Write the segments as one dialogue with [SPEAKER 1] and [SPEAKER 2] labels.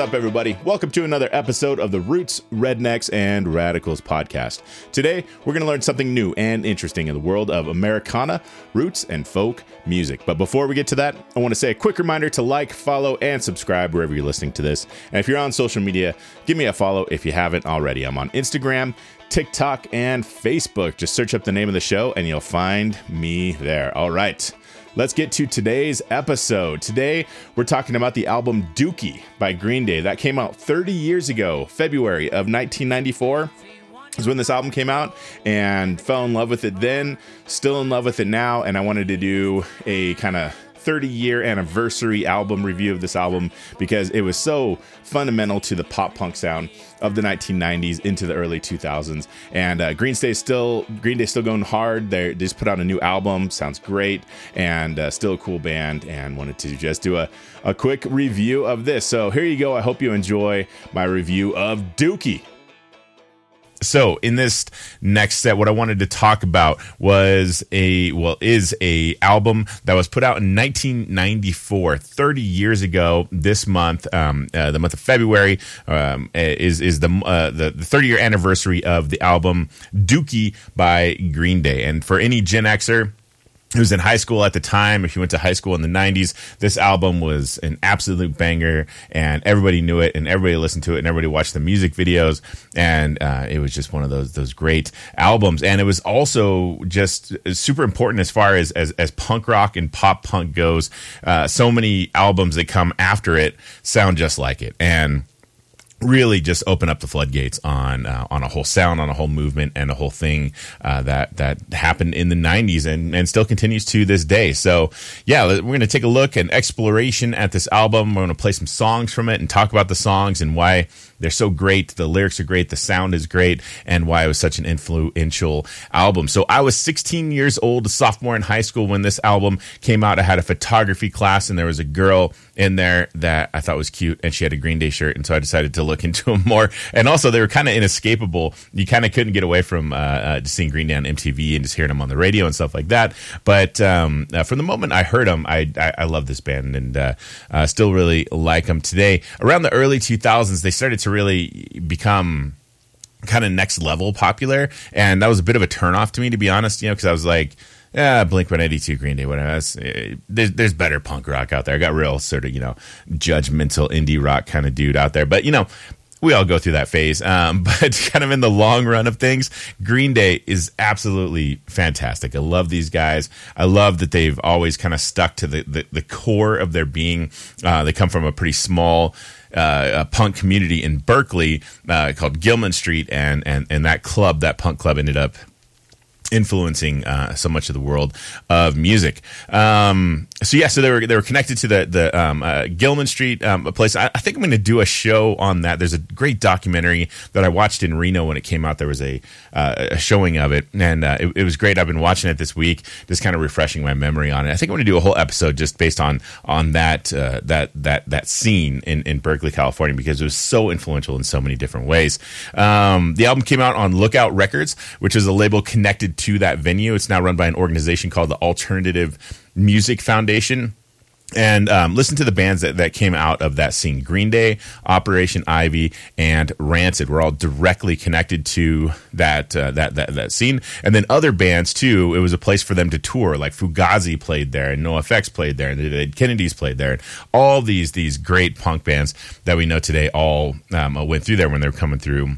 [SPEAKER 1] up, everybody? Welcome to another episode of the Roots, Rednecks, and Radicals podcast. Today, we're going to learn something new and interesting in the world of Americana, roots, and folk music. But before we get to that, I want to say a quick reminder to like, follow, and subscribe wherever you're listening to this. And if you're on social media, give me a follow if you haven't already. I'm on Instagram, TikTok, and Facebook. Just search up the name of the show and you'll find me there. All right. Let's get to today's episode. Today, we're talking about the album Dookie by Green Day. That came out 30 years ago, February of 1994 is when this album came out and fell in love with it then, still in love with it now. And I wanted to do a kind of 30 year anniversary album review of this album because it was so fundamental to the pop punk sound of the 1990s into the early 2000s. And uh, Green Day still Green Day still going hard. They're, they just put out a new album, sounds great, and uh, still a cool band. And wanted to just do a, a quick review of this. So here you go. I hope you enjoy my review of Dookie. So in this next set, what I wanted to talk about was a well is a album that was put out in 1994, 30 years ago. This month, um, uh, the month of February, um, is is the, uh, the the 30 year anniversary of the album Dookie by Green Day. And for any Gen Xer who was in high school at the time, if you went to high school in the 90s, this album was an absolute banger and everybody knew it and everybody listened to it and everybody watched the music videos. And uh, it was just one of those those great albums. And it was also just super important as far as, as, as punk rock and pop punk goes. Uh, so many albums that come after it sound just like it. And really just open up the floodgates on uh, on a whole sound, on a whole movement, and a whole thing uh, that that happened in the '90s and and still continues to this day. So yeah, we're going to take a look and exploration at this album. We're going to play some songs from it and talk about the songs and why they're so great. The lyrics are great. The sound is great, and why it was such an influential album. So I was 16 years old, a sophomore in high school when this album came out. I had a photography class, and there was a girl in there that I thought was cute, and she had a Green Day shirt, and so I decided to look into them more. And also, they were kind of inescapable. You kind of couldn't get away from uh, uh, seeing Green Day on MTV and just hearing them on the radio and stuff like that. But um, uh, from the moment I heard them, I I, I love this band and uh, uh, still really like them today. Around the early 2000s, they started to really become kind of next level popular, and that was a bit of a turnoff to me, to be honest. You know, because I was like, yeah, Blink 182, Green Day, whatever. Uh, there's, there's better punk rock out there. I got real sort of, you know, judgmental indie rock kind of dude out there. But, you know, we all go through that phase. Um, but kind of in the long run of things, Green Day is absolutely fantastic. I love these guys. I love that they've always kind of stuck to the, the, the core of their being. Uh, they come from a pretty small, uh, punk community in Berkeley uh, called Gilman Street, and, and and that club, that punk club, ended up influencing uh, so much of the world of music. Um, so yeah, so they were they were connected to the the um, uh, Gilman Street um, place. I, I think I'm going to do a show on that. There's a great documentary that I watched in Reno when it came out. There was a, uh, a showing of it, and uh, it, it, was great. I've been watching it this week, just kind of refreshing my memory on it. I think I'm going to do a whole episode just based on on that uh, that that that scene in in Berkeley, California, because it was so influential in so many different ways. Um, the album came out on Lookout Records, which is a label connected to that venue. It's now run by an organization called the Alternative Music Foundation. And um, listen to the bands that, that came out of that scene. Green day operation ivy and rancid were all directly connected to that, uh, that that that scene. And then other bands too. It was a place for them to tour. Like fugazi played there and NOFX played there and Kennedys played there and all these these great punk bands that we know today all um, went through there when they were coming through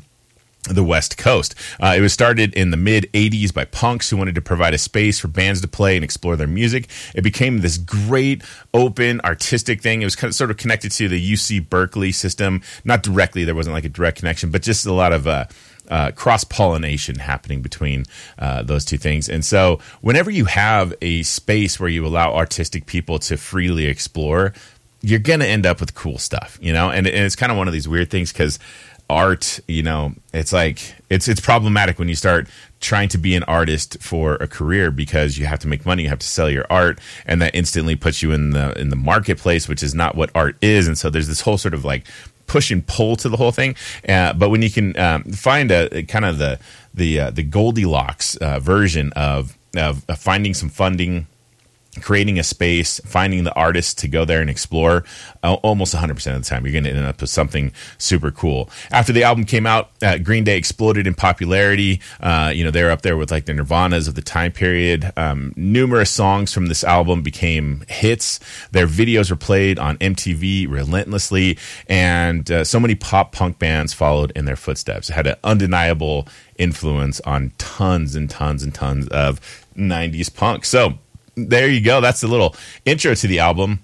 [SPEAKER 1] the West Coast. Uh, it was started in the mid 80s by punks who wanted to provide a space for bands to play and explore their music. It became this great, open, artistic thing. It was kind of sort of connected to the UC Berkeley system. Not directly, there wasn't like a direct connection, but just a lot of. Uh, uh, cross pollination happening between uh, those two things. And so, whenever you have a space where you allow artistic people to freely explore, you're going to end up with cool stuff, you know? And, and it's kind of one of these weird things because art, you know, it's like it's it's problematic when you start trying to be an artist for a career because you have to make money, you have to sell your art, and that instantly puts you in the in the marketplace, which is not what art is. And so there's this whole sort of like push and pull to the whole thing. Uh, but when you can um, find a, a, kind of the the uh, the Goldilocks uh, version of, of, of finding some funding creating a space, finding the artist to go there and explore, uh, almost 100% of the time, you're going to end up with something super cool. After the album came out, uh, Green Day exploded in popularity. Uh, you know, they're up there with like the Nirvanas of the time period. Um, numerous songs from this album became hits. Their videos were played on MTV relentlessly, and uh, so many pop punk bands followed in their footsteps. It had an undeniable influence on tons and tons and tons of 90s punk. So, there you go. That's a little intro to the album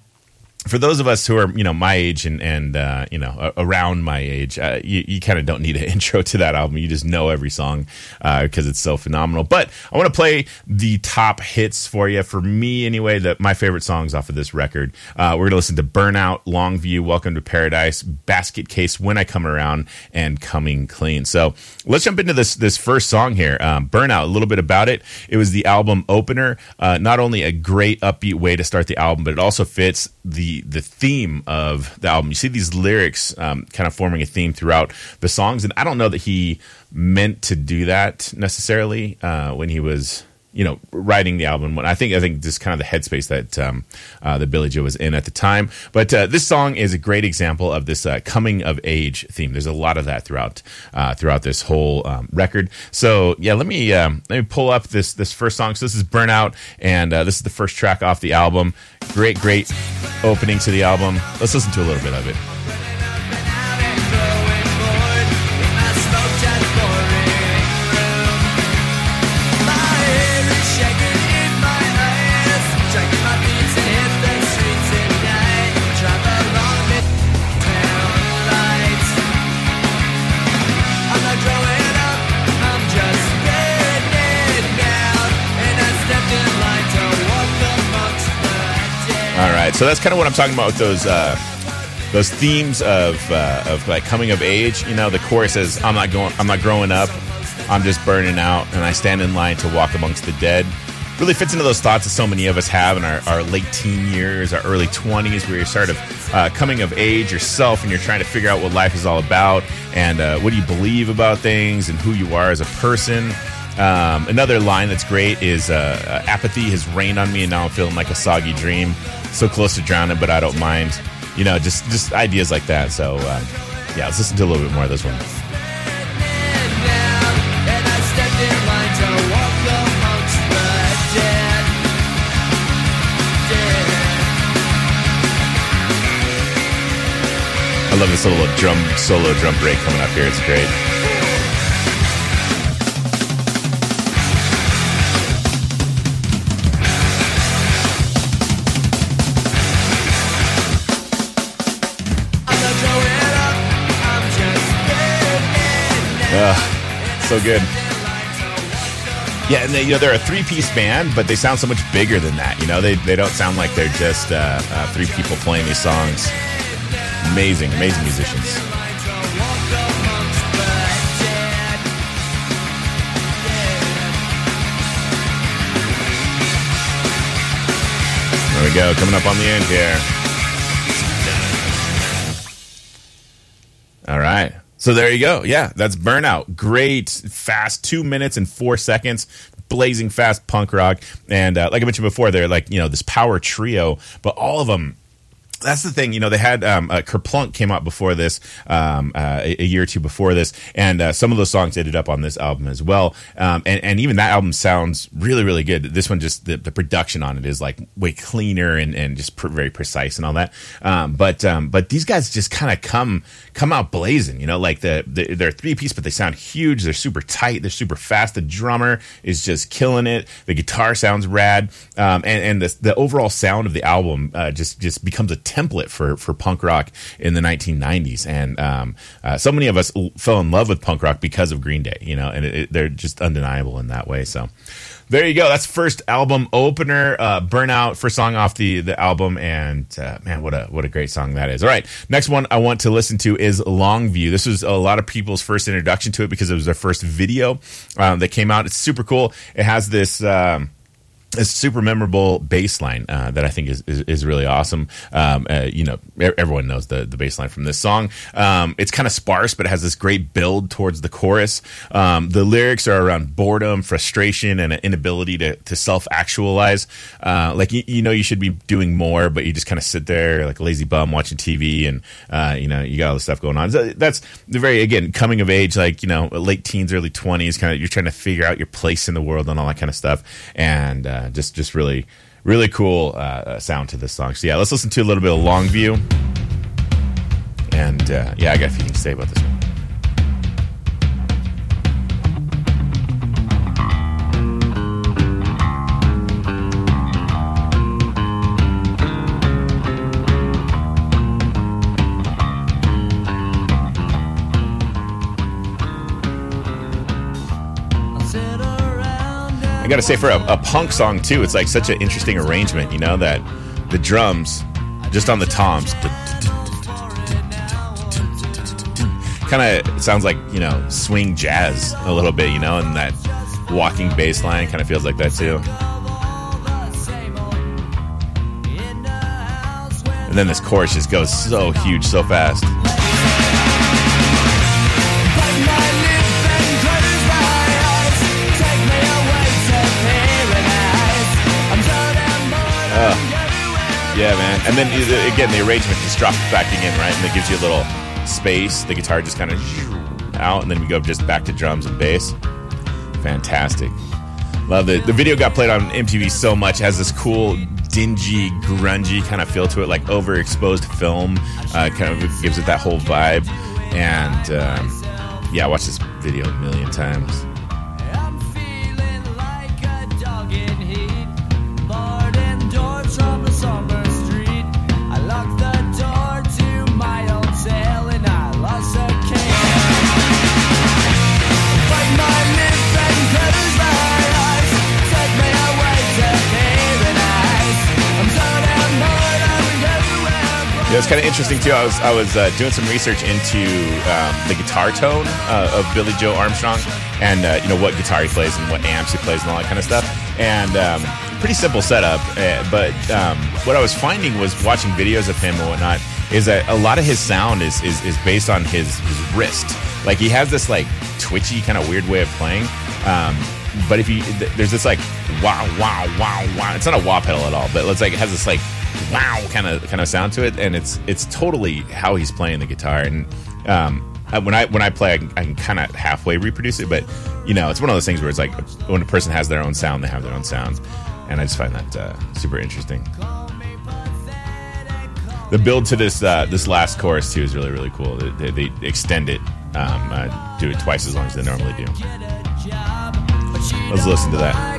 [SPEAKER 1] for those of us who are you know my age and and uh, you know around my age, uh, you, you kind of don't need an intro to that album. You just know every song because uh, it's so phenomenal. But I want to play the top hits for you. For me, anyway, that my favorite songs off of this record. Uh, we're gonna listen to "Burnout," "Longview," "Welcome to Paradise," "Basket Case," "When I Come Around," and "Coming Clean." So let's jump into this this first song here. Um, "Burnout." A little bit about it. It was the album opener. Uh, not only a great upbeat way to start the album, but it also fits the the theme of the album. You see these lyrics um, kind of forming a theme throughout the songs, and I don't know that he meant to do that necessarily uh, when he was you know writing the album. When i think i think this kind of the headspace that um, uh, that billie joe was in at the time. But uh, this song is a great example of this uh, coming of age theme. There's a lot of that throughout uh, throughout this whole um, record. So yeah let me um, let me pull up this this first song. So this is burnout and uh, this is the first track off the album. Great great opening to the album. Let's listen to a little bit of it so that's kind of what I'm talking about with those uh, those themes of uh, of like coming of age. You know, the chorus says, "I'm not going, I'm not growing up, I'm just burning out, and I stand in line to walk amongst the dead." Really fits into those thoughts that so many of us have in our, our late teen years, our early 20s, where you're sort of uh, coming of age yourself and you're trying to figure out what life is all about and uh, what do you believe about things and who you are as a person. Um, another line that's great is uh, apathy has rained on me and now I'm feeling like a soggy dream so close to drowning, but I don't mind. You know, just just ideas like that. So uh, yeah, let's listen to a little bit more of this one. I love this little drum solo drum break coming up here. It's great. So good. Yeah, and they, you know they're a three-piece band, but they sound so much bigger than that. You know, they they don't sound like they're just uh, uh, three people playing these songs. Amazing, amazing musicians. There we go, coming up on the end here. So there you go. Yeah, that's Burnout. Great, fast, two minutes and four seconds. Blazing fast punk rock. And uh, like I mentioned before, they're like, you know, this power trio, but all of them that's the thing, you know. They had um, uh, Kerplunk came out before this, um, uh, a, year or two before this, and uh, some of those songs ended up on this album as well. Um, and, and even that album sounds really, really good. This one, just the, the production on it is like way cleaner and, and just pr- very precise and all that. Um, but um, but these guys just kind of come come out blazing, you know. Like the, the they're three piece, but they sound huge. They're super tight. They're super fast. The drummer is just killing it. The guitar sounds rad, um, and and the the overall sound of the album uh, just just becomes a template for for punk rock in the 1990s. And um, uh, so many of us fell in love with punk rock because of Green Day, you know, and it, it, they're just undeniable in that way. So there you go. That's first album opener, uh, "Burnout," first song off the the album, and uh, man, what a what a great song that is. All right, next one I want to listen to is "Longview." This was a lot of people's first introduction to it because it was their first video um, that came out. It's super cool. It has this. Um, a super memorable bass line uh, that I think is, is, is really awesome. Um, uh, you know, everyone knows the, the bass line from this song. Um, it's kind of sparse, but it has this great build towards the chorus. Um, the lyrics are around boredom, frustration, and an inability to, to self actualize. Uh, like, you, you, know, you should be doing more, but you just kind of sit there like a lazy bum watching TV and, uh, you know, you got all this stuff going on. So that's the very, again, coming of age, like, you know, late teens, early 20s, kind of, you're trying to figure out your place in the world and all that kind of stuff. And, uh, just just really really cool uh, uh, sound to this song. So yeah, let's listen to a little bit of Longview. And uh, yeah, I got a few things to say about this one. I gotta say, for a, a, punk song too, it's like such an interesting arrangement. You know that the drums, just on the toms, kind of sounds like you know swing jazz a little bit. You know, and that walking bass line kind of feels like that too. And then this chorus just goes so huge, so fast. Yeah, man. And then again, the arrangement just drops backing in, right? And it gives you a little space. The guitar just kind of out, and then we go just back to drums and bass. Fantastic. Love it. The video got played on MTV so much. It has this cool, dingy, grungy kind of feel to it, like overexposed film. Uh, kind of gives it that whole vibe. And um, yeah, I watched this video a million times. Yeah, it's kind of interesting too. I was I was uh, doing some research into um, the guitar tone uh, of Billie Joe Armstrong, and uh, you know what guitar he plays and what amps he plays and all that kind of stuff. And um, pretty simple setup, uh, but um, what I was finding was watching videos of him and whatnot is that a lot of his sound is is, is based on his his wrist. Like he has this like twitchy kind of weird way of playing. Um, but if you there's this like wow wow wow wow, it's not a wah pedal at all, but it's like it has this like wow kind of kind of sound to it, and it's it's totally how he's playing the guitar. And um, when I when I play, I can, can kind of halfway reproduce it, but you know, it's one of those things where it's like when a person has their own sound, they have their own sound, and I just find that uh, super interesting. The build to this uh, this last chorus too is really really cool. They, they extend it, um, uh, do it twice as long as they normally do. Let's listen to that.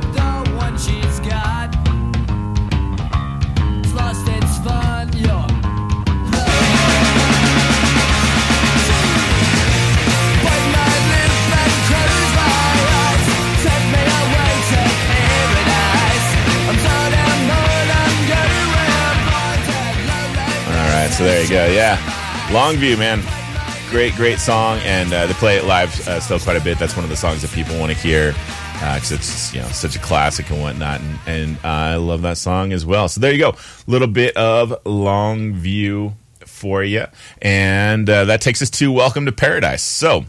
[SPEAKER 1] So there you go. Yeah, Longview, man. Great, great song, and uh, they play it live uh, still quite a bit. That's one of the songs that people want to hear because uh, it's you know such a classic and whatnot, and, and I love that song as well. So there you go, little bit of Longview for you, and uh, that takes us to Welcome to Paradise. So,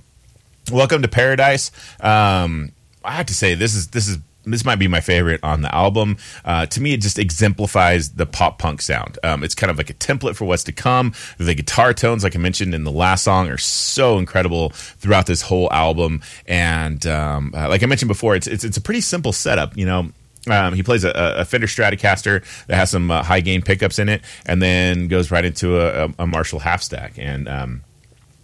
[SPEAKER 1] Welcome to Paradise. Um, I have to say this is this is this might be my favorite on the album. Uh, to me, it just exemplifies the pop punk sound. Um, it's kind of like a template for what's to come. The guitar tones, like I mentioned in the last song, are so incredible throughout this whole album. And um, uh, like I mentioned before, it's, it's it's a pretty simple setup. You know, um, he plays a, a, Fender Stratocaster that has some uh, high gain pickups in it, and then goes right into a, a Marshall half stack and um,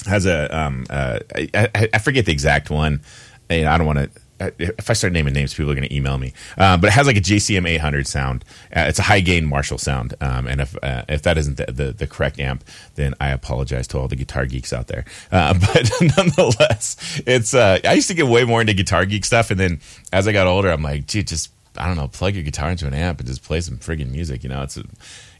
[SPEAKER 1] has a um, uh, I, I, forget the exact one. I don't want to if I start naming names, people are going to email me. Uh, but it has like a JCM 800 sound. Uh, it's a high gain Marshall sound. Um, and if uh, if that isn't the, the, the, correct amp, then I apologize to all the guitar geeks out there. Uh, but nonetheless, it's uh, I used to get way more into guitar geek stuff, and then as I got older, I'm like, gee, just I don't know, plug your guitar into an amp and just play some friggin' music. You know, it's a,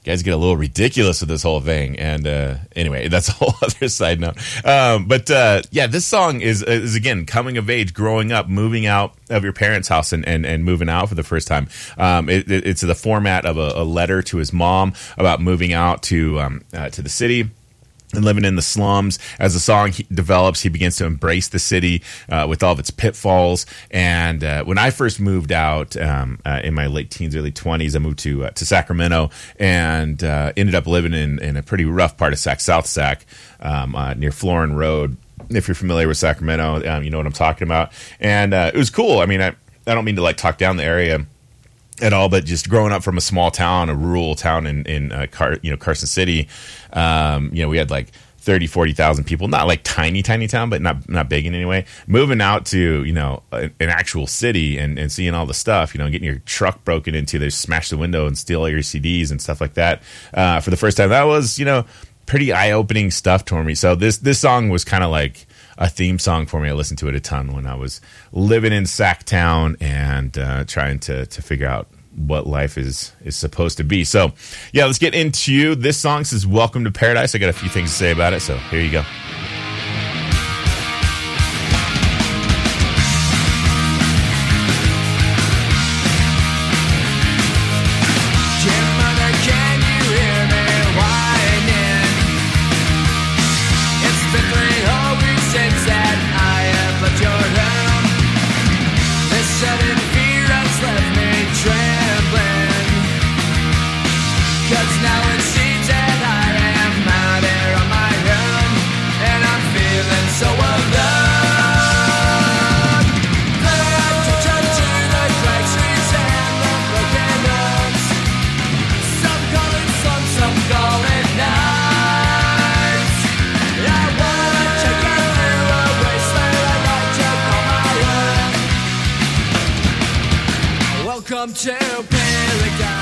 [SPEAKER 1] guys get a little ridiculous with this whole thing. And uh, anyway, that's a whole other side note. Um, but uh, yeah, this song is is again coming of age, growing up, moving out of your parents' house, and and, and moving out for the first time. Um, it, it, it's the format of a, a, letter to his mom about moving out to um, uh, to the city and living in the slums. As the song develops, he begins to embrace the city uh, with all of its pitfalls. And uh, when I first moved out um, uh, in my late teens, early twenties, I moved to uh, to Sacramento and uh, ended up living in, in a pretty rough part of Sac, South Sac, um, uh, near Florin Road. If you're familiar with Sacramento, um, you know what I'm talking about. And it was cool. I mean, I, I don't mean to like talk down the area at all, but just growing up from a small town, a rural town in in uh, Car, you know Carson City, um, you know we had like 30, 40,000 people, not like tiny, tiny town, but not not big in any way. Moving out to you know an actual city and, and seeing all the stuff, you know, getting your truck broken into, they smash the window and steal all your CDs and stuff like that. Uh, for the first time, that was you know pretty eye opening stuff to me. So this this song was kind of like a theme song for me. I listened to it a ton when I was living in Sactown and uh, trying to to figure out what life is is supposed to be. So, yeah, let's get into this song. Says "Welcome to Paradise." I got a few things to say about it. So here you go.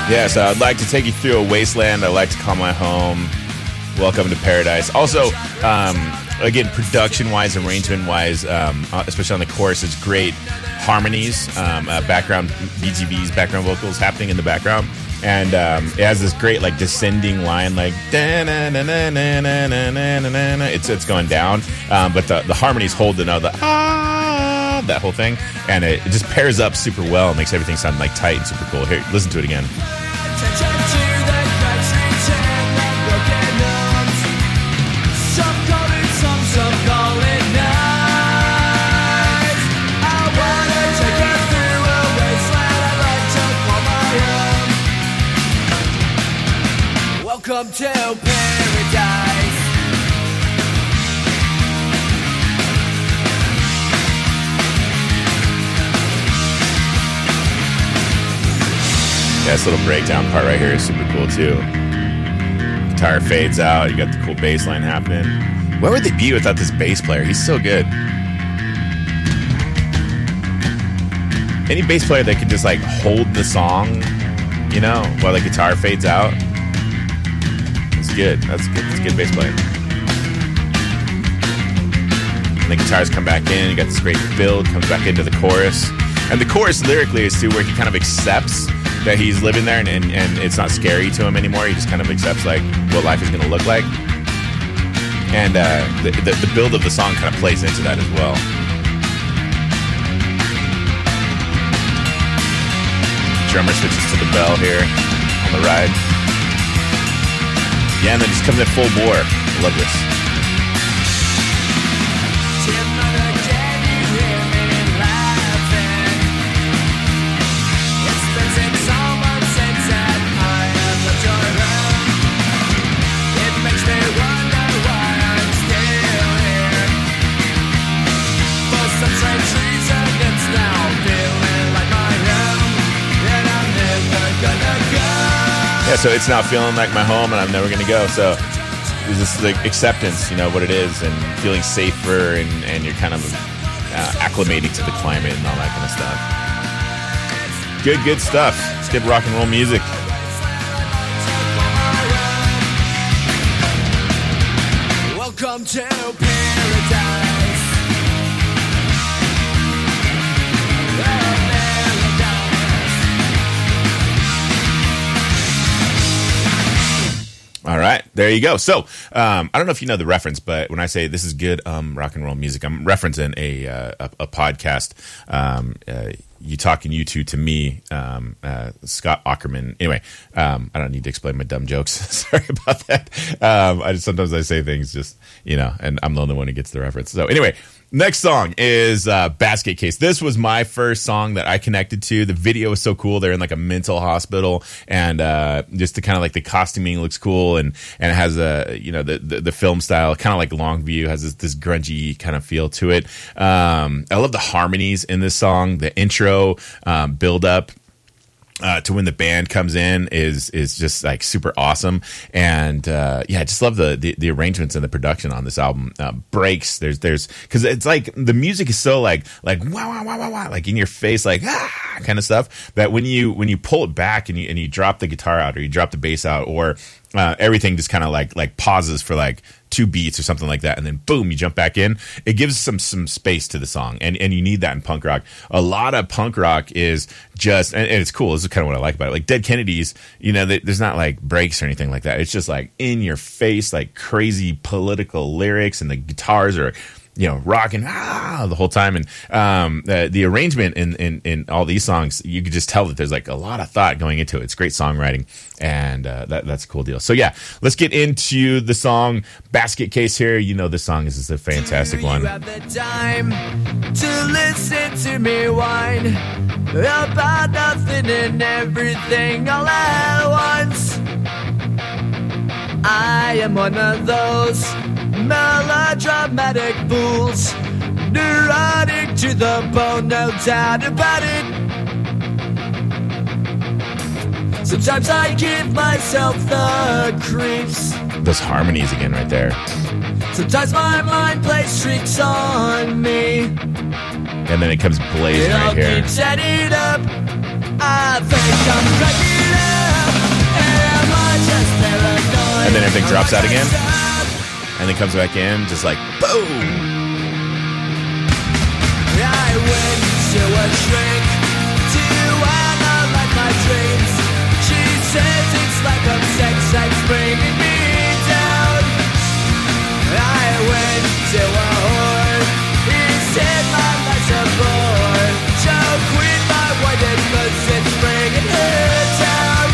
[SPEAKER 1] Yeah, so I'd like to take you through a wasteland. I'd like to call my home. Welcome to paradise. Also, um, again, production wise, arrangement wise, um, uh, especially on the chorus, it's great harmonies, um, uh, background BGVs, background vocals happening in the background, and um, it has this great like descending line, like it's it's going down, but the the harmonies hold the note, ah, that whole thing, and it, it just pairs up super well, and makes everything sound like tight and super cool. Here, listen to it again. Welcome to paradise. Yeah, this little breakdown part right here is super cool too. Guitar fades out, you got the cool bass line happening. Where would they be without this bass player? He's so good. Any bass player that can just like hold the song, you know, while the guitar fades out It's good. That's good. That's good bass playing. And the guitars come back in. You got this great build. Comes back into the chorus, and the chorus lyrically is too where he kind of accepts that he's living there, and, and, and it's not scary to him anymore. He just kind of accepts like what life is going to look like, and uh, the, the the build of the song kind of plays into that as well. Drummer switches to the bell here on the ride. Yeah, and then just comes in full bore. I love this. Yeah, so it's now feeling like my home, and I'm never to go. So it's just like acceptance, you know, what it is, and feeling safer, and, and you're kind of uh, acclimating to the climate and all that kind of stuff. Good, good stuff. Let's get rock and roll music. Welcome to paradise. All right, there you go. So um, I don't know if you know the reference, but when I say this is good um, rock and roll music, I'm referencing a uh, a, a, podcast. Um, uh, you talking U2 to me, um, uh, Scott Aukerman. Anyway, um, I don't need to explain my dumb jokes. Sorry about that. Um, I just, sometimes I say things just you know, and I'm the only one who gets the reference. So anyway, Next song is uh, Basket Case. This was my first song that I connected to. The video is so cool. They're in like a mental hospital, and uh, just the kind of like the costuming looks cool, and and it has a you know the the, the film style, kind of like Longview, has this, this grungy kind of feel to it. Um, I love the harmonies in this song, the intro um, build up uh, to when the band comes in is is just like super awesome. And uh, yeah I just love the, the, the arrangements and the production on this album. Uh, breaks there's there's because it's like the music is so like like wow wow wow wow like in your face like ah kind of stuff that when you when you pull it back and you and you drop the guitar out or you drop the bass out or uh, everything just kind of like like pauses for like two beats or something like that, and then boom, you jump back in. It gives some some space to the song, and and you need that in punk rock. A lot of punk rock is just, and, and it's cool. This is kind of what I like about it. Like Dead Kennedys, you know, they, there's not like breaks or anything like that. It's just like in your face, like crazy political lyrics, and the guitars are you know, rocking ah the whole time, and um, the, the arrangement in, in in all these songs, you could just tell that there's like a lot of thought going into it. It's great songwriting, and uh, that that's a cool deal. So yeah, let's get into the song "Basket Case" here. You know, this song is, is a fantastic one.
[SPEAKER 2] You have the time to listen to me whine about nothing and everything all at once. I am one of those melodramatic fools, neurotic to the bone, no doubt about it. Sometimes I give myself the creeps.
[SPEAKER 1] Those harmonies again, right there,
[SPEAKER 2] Sometimes my mind plays tricks on me.
[SPEAKER 1] and then it comes blazing
[SPEAKER 2] It all
[SPEAKER 1] right here.
[SPEAKER 2] keeps adding up. I think I'm cracking up. Am I just paranoid?
[SPEAKER 1] And then everything drops out again? And then comes back in, just like boom.
[SPEAKER 2] I went to a shrink to analyze my dreams. She says it's like a sex that's bringing me down. I went to a whore. He said my life's a bore. So quit my white cause it's bringing her down.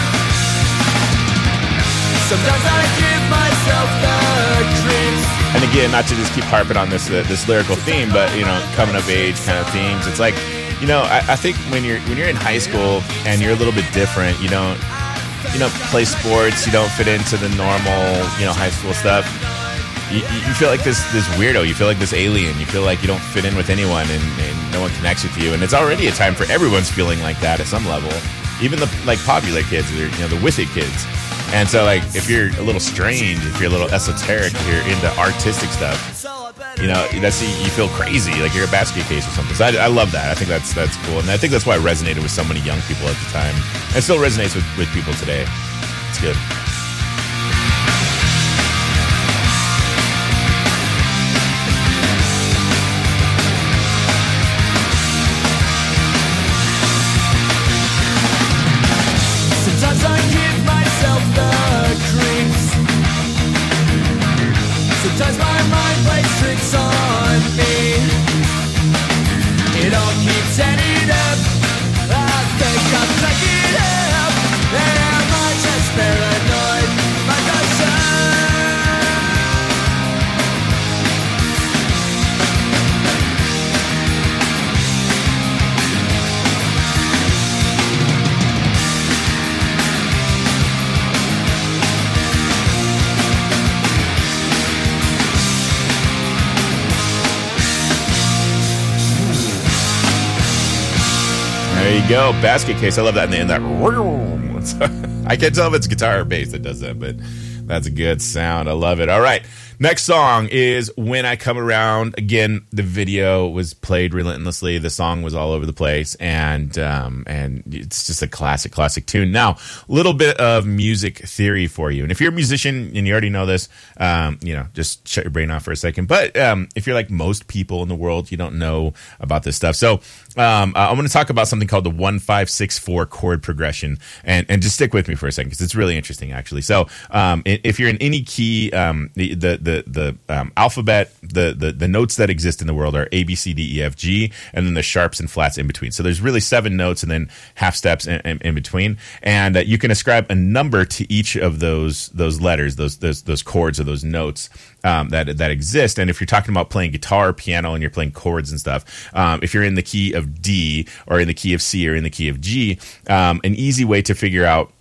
[SPEAKER 2] Sometimes I give myself the.
[SPEAKER 1] And again, not to just keep harping on this uh, this lyrical theme, but you know, coming of age kind of themes. It's like, you know, I, I think when you're when you're in high school and you're a little bit different, you don't you don't play sports, you don't fit into the normal, you know, high school stuff. You, you feel like this this weirdo. You feel like this alien. You feel like you don't fit in with anyone, and, and no one connects with you. And it's already a time for everyone's feeling like that at some level. Even the like popular kids, or, you know, the it kids. And so, like, if you're a little strange, if you're a little esoteric, if you're into artistic stuff, you know, that's you feel crazy, like you're a basket case or something. So I, I love that. I think that's that's cool, and I think that's why it resonated with so many young people at the time, and still resonates with, with people today. It's good.
[SPEAKER 2] All it up.
[SPEAKER 1] Go, basket case. I love that, and that. I can't tell if it's guitar or bass that does that, but that's a good sound. I love it. All right, Next song is When I Come Around. Again, the video was played relentlessly. The song was all over the place, and um, and it's just a classic, classic tune. Now, a little bit of music theory for you. And if you're a musician and you already know this, um, you know, just shut your brain off for a second. But um, if you're like most people in the world, you don't know about this stuff. So um, I'm going to talk about something called the one five six four chord progression, and and just stick with me for a second because it's really interesting, actually. So um, if you're in any key, um, the the the, the um, alphabet, the, the the notes that exist in the world are A B C D E F G, and then the sharps and flats in between. So there's really seven notes and then half steps in, in, in between, and uh, you can ascribe a number to each of those those letters, those those those chords or those notes um, that that exist. And if you're talking about playing guitar piano and you're playing chords and stuff, um, if you're in the key of D or in the key of C or in the key of G, um, an easy way to figure out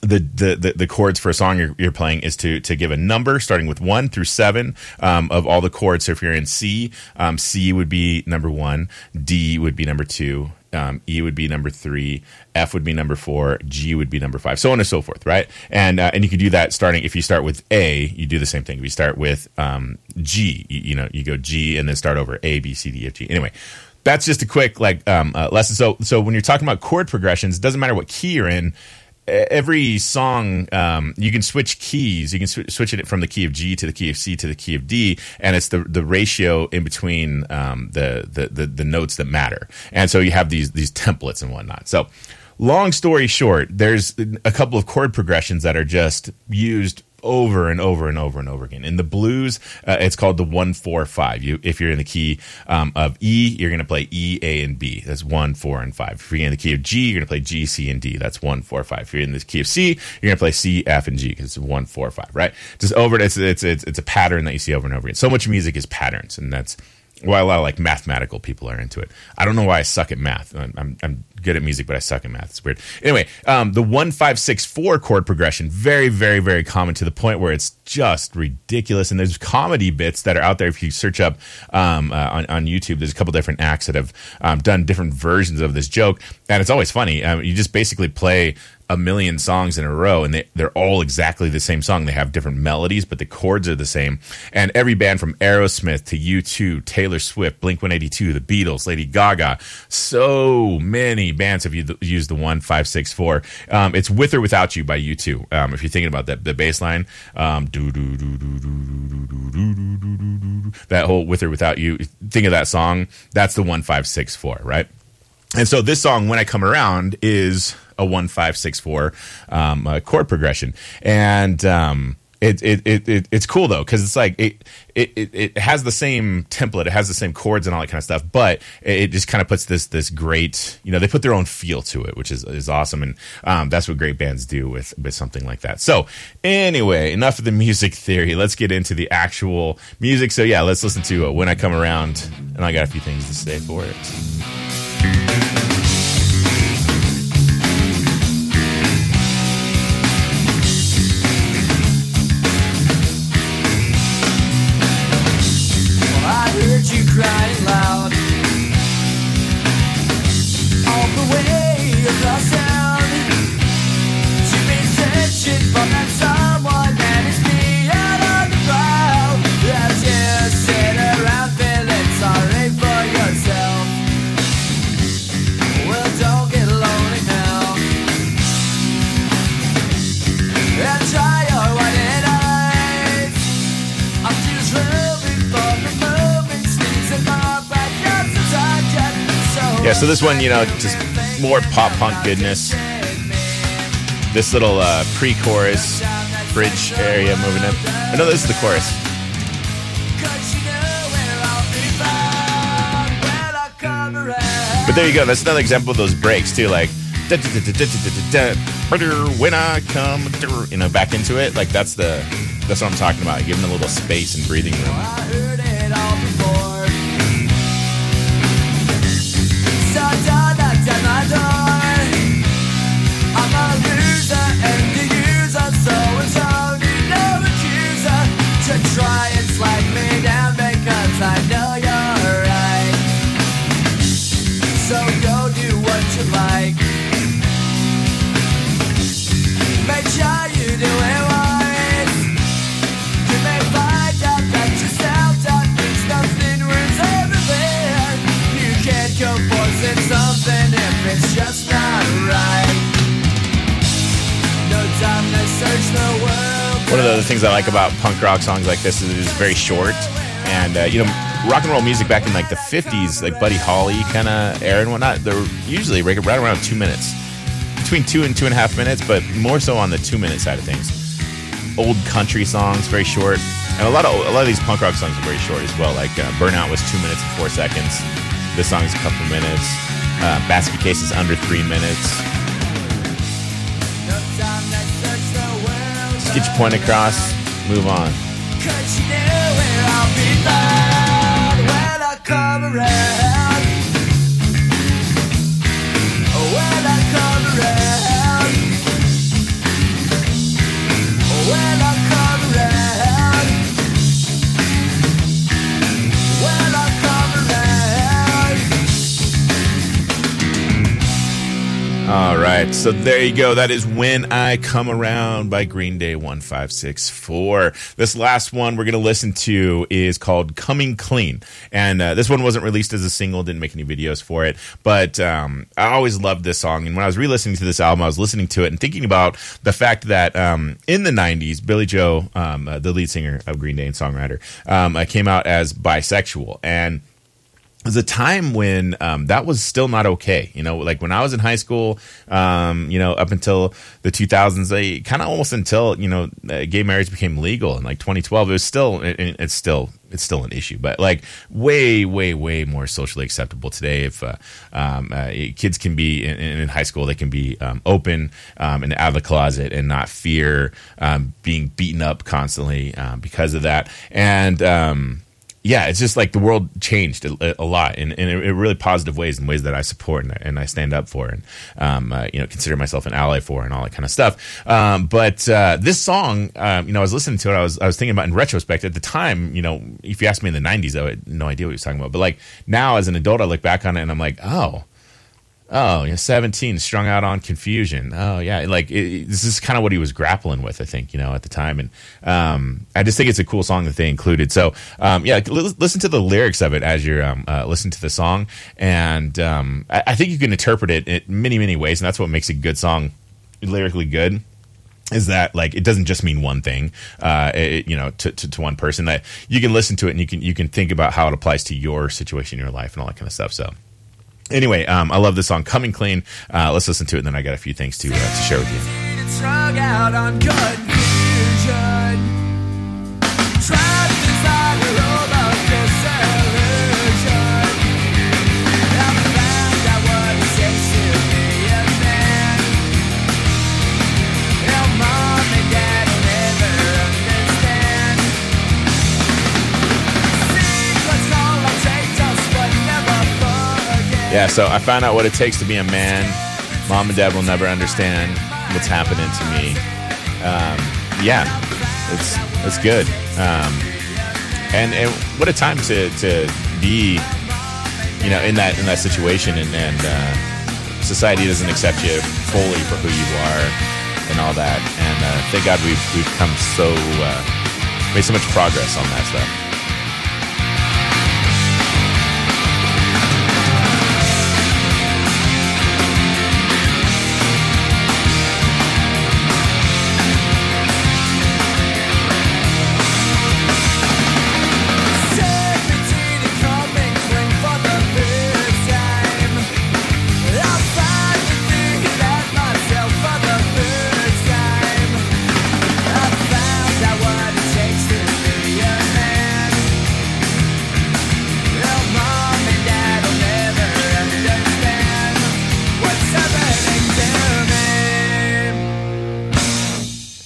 [SPEAKER 1] the, the, the, chords for a song you're, you're playing is to, to give a number starting with one through seven um, of all the chords. So if you're in C, um, C would be number one, D would be number two, um, E would be number three, F would be number four, G would be number five, so on and so forth, right? And uh, and you can do that starting if you start with A, you do the same thing. If you start with um, G, you, you know, you go G and then start over A, B, C, D, F, G. Anyway, that's just a quick like um, uh, lesson. So so when you're talking about chord progressions, it doesn't matter what key you're in. Every song, um, you can switch keys. You can sw- switch it from the key of G to the key of C to the key of D, and it's the the ratio in between um, the, the the the notes that matter. And so you have these these templates and whatnot. So, long story short, there's a couple of chord progressions that are just used over and over and over and over again. In the blues, uh, it's called the one four five. You, if you're in the key um, of E, you're going to play E, A, and B. That's one, four, and five. If you're in the key of G, you're going to play G, C, and D. That's one, four, five. If you're in the key of C, you're going to play C, F, and G because it's one, four, five. Right? Just over. It's it's it's it's a pattern that you see over and over again. So much music is patterns, and that's why a lot of like mathematical people are into it. I don't know why I suck at math. I'm, I'm, I'm good at music, but I suck at math. It's weird. Anyway, um, the one five six four chord progression, very, very, very common to the point where it's just ridiculous. And there's comedy bits that are out there. If you search up um, uh, on, on YouTube, there's a couple different acts that have um, done different versions of this joke, and it's always funny. Um, you just basically play a million songs in a row and they, they're all exactly the same song. They have different melodies, but the chords are the same. And every band from Aerosmith to U2, Taylor Swift, Blink 182, The Beatles, Lady Gaga, so many bands have used the 1564. Um, it's With or Without You by U2. Um, if you're thinking about that, the bass line, um, that whole With or Without You, think of that song. That's the 1564, right? And so this song, when I come around, is a one five six four um, uh, chord progression, and um, it, it, it, it it's cool though because it's like it, it it has the same template, it has the same chords and all that kind of stuff, but it, it just kind of puts this this great you know they put their own feel to it, which is is awesome, and um, that's what great bands do with with something like that. So anyway, enough of the music theory. Let's get into the actual music. So yeah, let's listen to uh, when I come around, and I got a few things to say for it.
[SPEAKER 2] So
[SPEAKER 1] this one, you know, just more pop punk goodness. This little uh, pre-chorus bridge area moving in. I know this is the chorus. But there you go. That's another example of those breaks too. Like when I come, you know, back into it. Like that's the that's what I'm talking about. Giving a little space and breathing room. Things I like about punk rock songs like this is it's very short, and uh, you know, rock and roll music back in like the '50s, like Buddy Holly kind of era and whatnot, they're usually right, right around two minutes, between two and two and a half minutes, but more so on the two minute side of things. Old country songs, very short, and a lot of a lot of these punk rock songs are very short as well. Like uh, Burnout was two minutes and four seconds. This song is a couple minutes. Uh, Basket Case is under three minutes. Get your point across, move on.
[SPEAKER 2] Cause you where I'll be found when I come around.
[SPEAKER 1] Right, so there you go. That is When I Come Around by Green Day 1564. This last one we're going to listen to is called Coming Clean. And uh, this one wasn't released as a single, didn't make any videos for it. But um, I always loved this song. And when I was re listening to this album, I was listening to it and thinking about the fact that um, in the 90s, Billie Joe, um, uh, the lead singer of Green Day and songwriter, um, uh, came out as bisexual. And was a time when um, that was still not okay. You know, like when I was in high school, um, you know, up until the 2000s, they kind of almost until you know, uh, gay marriage became legal in like 2012. It was still, it, it's still, it's still an issue, but like way, way, way more socially acceptable today. If uh, um, uh, kids can be in, in high school, they can be um, open um, and out of the closet and not fear um, being beaten up constantly because of that. And um, yeah, it's just like the world changed a, a lot in, in, in really positive ways, in ways that I support and, and I stand up for, and um, uh, you know consider myself an ally for, and all that kind of stuff. Um, but uh, this song, um, you know, I was listening to it. I was I was thinking about in retrospect at the time. You know, if you asked me in the '90s, I had no idea what he was talking about. But like now, as an adult, I look back on it and I'm like, oh. Oh, yeah, 17, strung out on confusion. Oh, yeah. Like, it, this is kind of what he was grappling with, I think, you know, at the time. And um, I just think it's a cool song that they included. So, um, yeah, l- listen to the lyrics of it as you're um, uh, listening to the song. And um, I-, I think you can interpret it in many, many ways. And that's what makes a good song lyrically good is that like it doesn't just mean one thing uh it, you know to, to, to one person that you can listen to it and you can you can think about how it applies to your situation in your life and all that kind of stuff so anyway um i love this song coming clean. Uh let's listen to it and then i got a few things to uh, to share with you yeah so i found out what it takes to be a man. Mom and dad will never understand what's happening to me. Um yeah it's it's good. Um and and what a time to to be you know in that in that situation. And and uh, society doesn't accept you fully for who you are and all that. And uh, thank God we've we've come so uh, made so much progress on that stuff.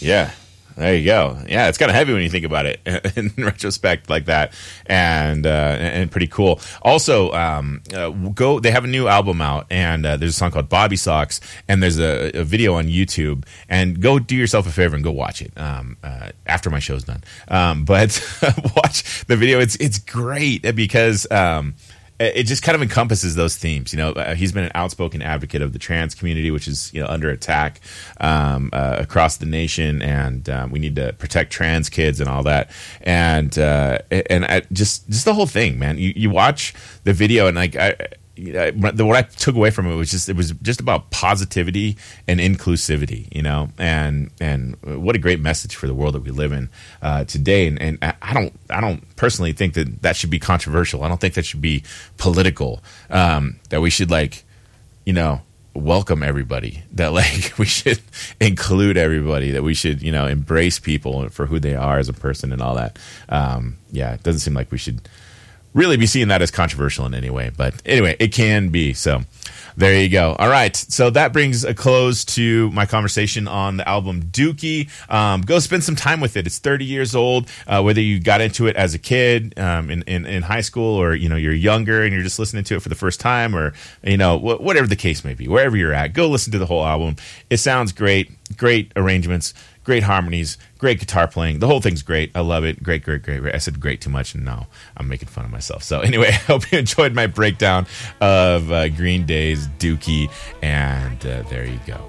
[SPEAKER 1] Yeah. There you go. Yeah, it's kind of heavy when you think about it in retrospect, like that, and uh, and pretty cool. Also, um, uh, go. They have a new album out, and uh, there's a song called "Bobby Sox," and there's a, a video on YouTube. And go do yourself a favor and go watch it um, uh, after my show's done. Um, but watch the video. It's it's great because. Um, it just kind of encompasses those themes. You know, uh, he's been an outspoken advocate of the trans community, which is you know under attack um, uh, across the nation, and um, we need to protect trans kids and all that. And uh, and I, just just the whole thing, man. You you watch the video and like I. you know, what I took away from it was just it was just about positivity and inclusivity, you know, and and what a great message for the world that we live in uh, today. And, and I don't I don't personally think that that should be controversial. I don't think that should be political. Um, that we should like, you know, welcome everybody. That like we should include everybody. That we should you know embrace people for who they are as a person and all that. Um, yeah, it doesn't seem like we should really be seeing that as controversial in any way. But anyway, it can be. So there you go. All right. So that brings a close to my conversation on the album Dookie. Um, go spend some time with it. It's 30 years old. Uh, whether you got into it as a kid um, in, in, in, high school or, you know, you're younger and you're just listening to it for the first time or, you know, wh- whatever the case may be, wherever you're at, go listen to the whole album. It sounds great. Great arrangements great harmonies, great guitar playing. The whole thing's great. I love it. Great, great, great. I said great too much, and now I'm making fun of myself. So anyway, I hope you enjoyed my breakdown of uh, Green Day's Dookie, and uh, there you go.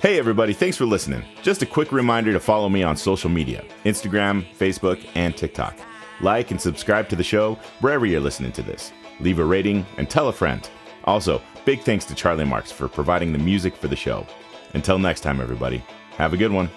[SPEAKER 3] Hey, everybody, thanks for listening. Just a quick reminder to follow me on social media Instagram, Facebook, and TikTok. Like and subscribe to the show wherever you're listening to this. Leave a rating and tell a friend. Also, big thanks to Charlie Marks for providing the music for the show. Until next time, everybody, have a good one.